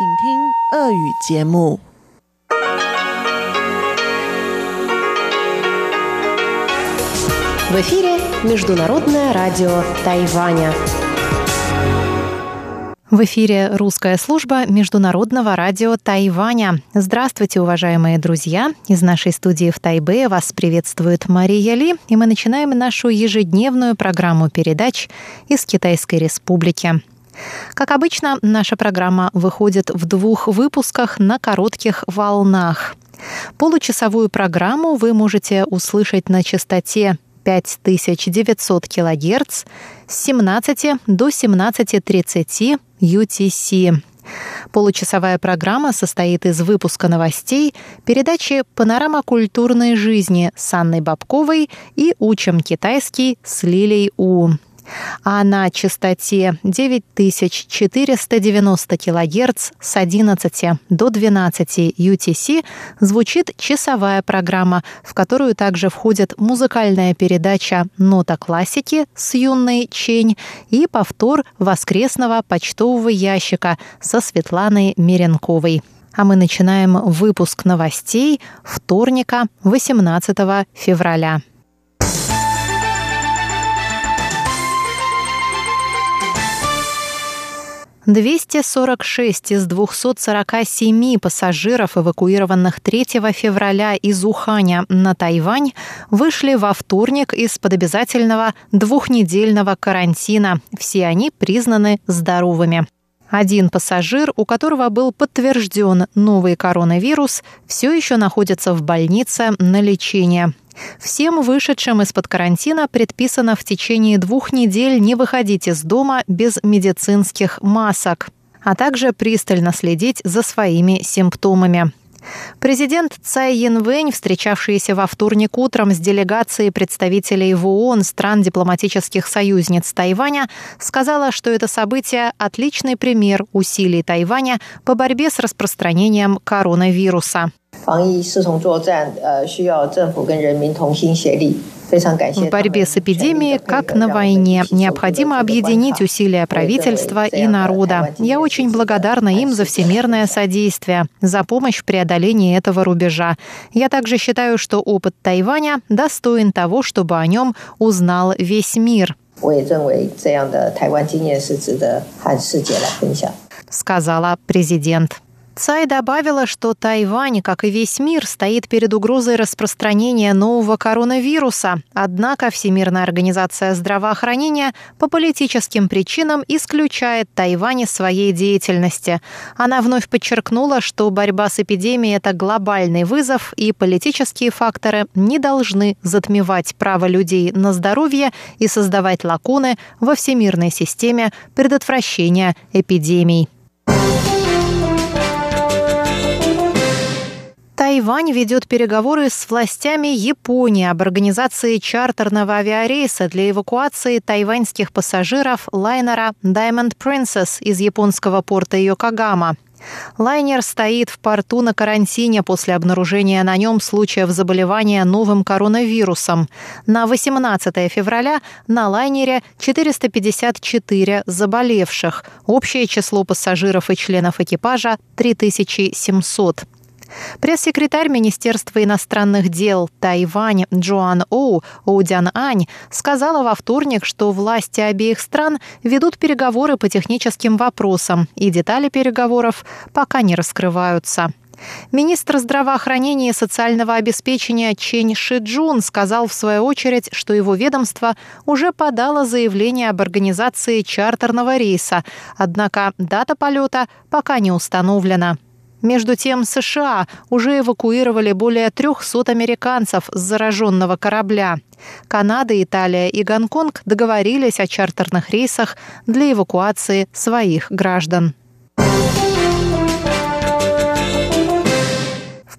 请听俄语节目。В эфире Международное радио Тайваня. В эфире русская служба Международного радио Тайваня. Здравствуйте, уважаемые друзья! Из нашей студии в Тайбе вас приветствует Мария Ли, и мы начинаем нашу ежедневную программу передач из Китайской Республики. Как обычно, наша программа выходит в двух выпусках на коротких волнах. Получасовую программу вы можете услышать на частоте 5900 кГц с 17 до 17.30 UTC. Получасовая программа состоит из выпуска новостей, передачи «Панорама культурной жизни» с Анной Бабковой и «Учим китайский» с Лилей У а на частоте 9490 кГц с 11 до 12 UTC звучит часовая программа, в которую также входит музыкальная передача «Нота классики» с юной Чень и повтор воскресного почтового ящика со Светланой Меренковой. А мы начинаем выпуск новостей вторника, 18 февраля. 246 из 247 пассажиров, эвакуированных 3 февраля из Уханя на Тайвань, вышли во вторник из-под обязательного двухнедельного карантина. Все они признаны здоровыми. Один пассажир, у которого был подтвержден новый коронавирус, все еще находится в больнице на лечении. Всем вышедшим из-под карантина предписано в течение двух недель не выходить из дома без медицинских масок, а также пристально следить за своими симптомами. Президент Цай Янвэнь, встречавшийся во вторник утром с делегацией представителей в ООН стран дипломатических союзниц Тайваня, сказала, что это событие – отличный пример усилий Тайваня по борьбе с распространением коронавируса. 防疫视同作战，呃，需要政府跟人民同心协力。В борьбе с эпидемией, как на войне, необходимо объединить усилия правительства и народа. Я очень благодарна им за всемирное содействие, за помощь в преодолении этого рубежа. Я также считаю, что опыт Тайваня достоин того, чтобы о нем узнал весь мир. Сказала президент. Цай добавила, что Тайвань, как и весь мир, стоит перед угрозой распространения нового коронавируса. Однако Всемирная организация здравоохранения по политическим причинам исключает Тайвань из своей деятельности. Она вновь подчеркнула, что борьба с эпидемией – это глобальный вызов, и политические факторы не должны затмевать право людей на здоровье и создавать лакуны во всемирной системе предотвращения эпидемий. Тайвань ведет переговоры с властями Японии об организации чартерного авиарейса для эвакуации тайваньских пассажиров лайнера Diamond Princess из японского порта Йокогама. Лайнер стоит в порту на карантине после обнаружения на нем случаев заболевания новым коронавирусом. На 18 февраля на лайнере 454 заболевших. Общее число пассажиров и членов экипажа – 3700. Пресс-секретарь Министерства иностранных дел Тайвань Джоан Оу Оудян Ань сказала во вторник, что власти обеих стран ведут переговоры по техническим вопросам, и детали переговоров пока не раскрываются. Министр здравоохранения и социального обеспечения Чень Шиджун сказал в свою очередь, что его ведомство уже подало заявление об организации чартерного рейса, однако дата полета пока не установлена. Между тем, США уже эвакуировали более 300 американцев с зараженного корабля. Канада, Италия и Гонконг договорились о чартерных рейсах для эвакуации своих граждан.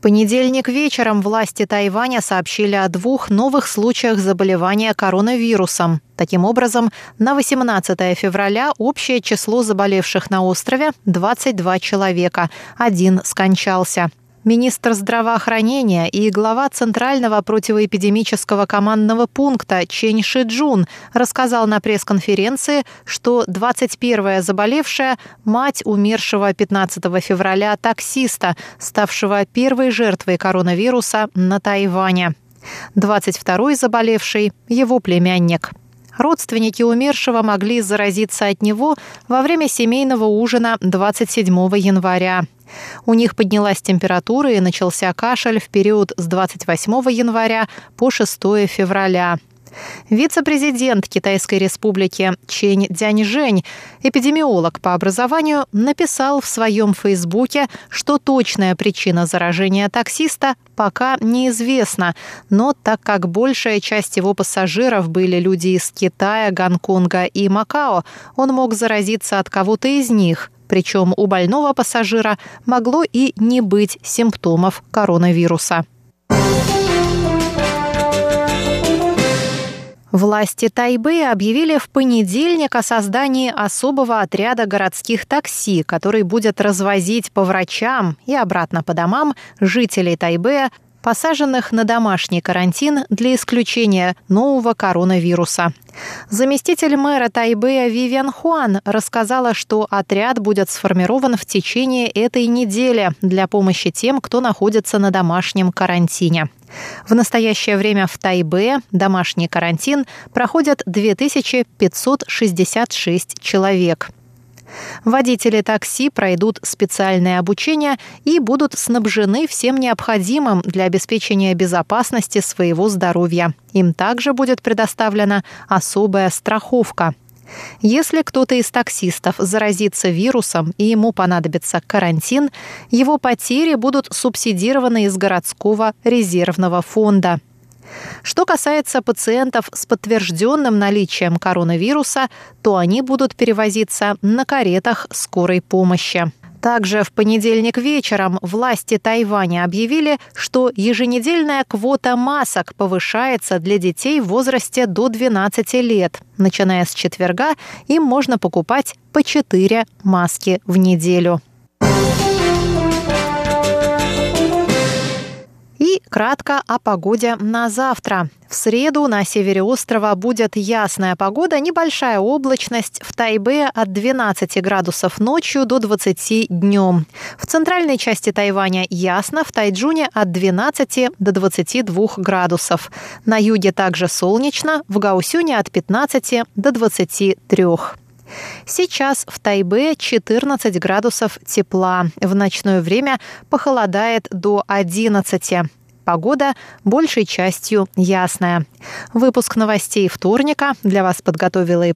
Понедельник вечером власти Тайваня сообщили о двух новых случаях заболевания коронавирусом. Таким образом, на 18 февраля общее число заболевших на острове – 22 человека, один скончался. Министр здравоохранения и глава Центрального противоэпидемического командного пункта Чен Шиджун рассказал на пресс-конференции, что 21-я заболевшая – мать умершего 15 февраля таксиста, ставшего первой жертвой коронавируса на Тайване. 22-й заболевший – его племянник – Родственники умершего могли заразиться от него во время семейного ужина 27 января. У них поднялась температура и начался кашель в период с 28 января по 6 февраля. Вице-президент Китайской республики Чень Дяньжэнь, эпидемиолог по образованию, написал в своем фейсбуке, что точная причина заражения таксиста пока неизвестна, но так как большая часть его пассажиров были люди из Китая, Гонконга и Макао, он мог заразиться от кого-то из них – причем у больного пассажира могло и не быть симптомов коронавируса. Власти Тайбэя объявили в понедельник о создании особого отряда городских такси, который будет развозить по врачам и обратно по домам жителей Тайбэя посаженных на домашний карантин для исключения нового коронавируса. Заместитель мэра Тайбэя Вивиан Хуан рассказала, что отряд будет сформирован в течение этой недели для помощи тем, кто находится на домашнем карантине. В настоящее время в Тайбе домашний карантин проходят 2566 человек. Водители такси пройдут специальное обучение и будут снабжены всем необходимым для обеспечения безопасности своего здоровья. Им также будет предоставлена особая страховка. Если кто-то из таксистов заразится вирусом и ему понадобится карантин, его потери будут субсидированы из городского резервного фонда. Что касается пациентов с подтвержденным наличием коронавируса, то они будут перевозиться на каретах скорой помощи. Также в понедельник вечером власти Тайваня объявили, что еженедельная квота масок повышается для детей в возрасте до 12 лет. Начиная с четверга им можно покупать по 4 маски в неделю. Кратко о погоде на завтра. В среду на севере острова будет ясная погода, небольшая облачность. В Тайбе от 12 градусов ночью до 20 днем. В центральной части Тайваня ясно, в Тайджуне от 12 до 22 градусов. На юге также солнечно, в Гаусюне от 15 до 23. Сейчас в Тайбе 14 градусов тепла. В ночное время похолодает до 11. Погода большей частью ясная. Выпуск новостей вторника для вас подготовила и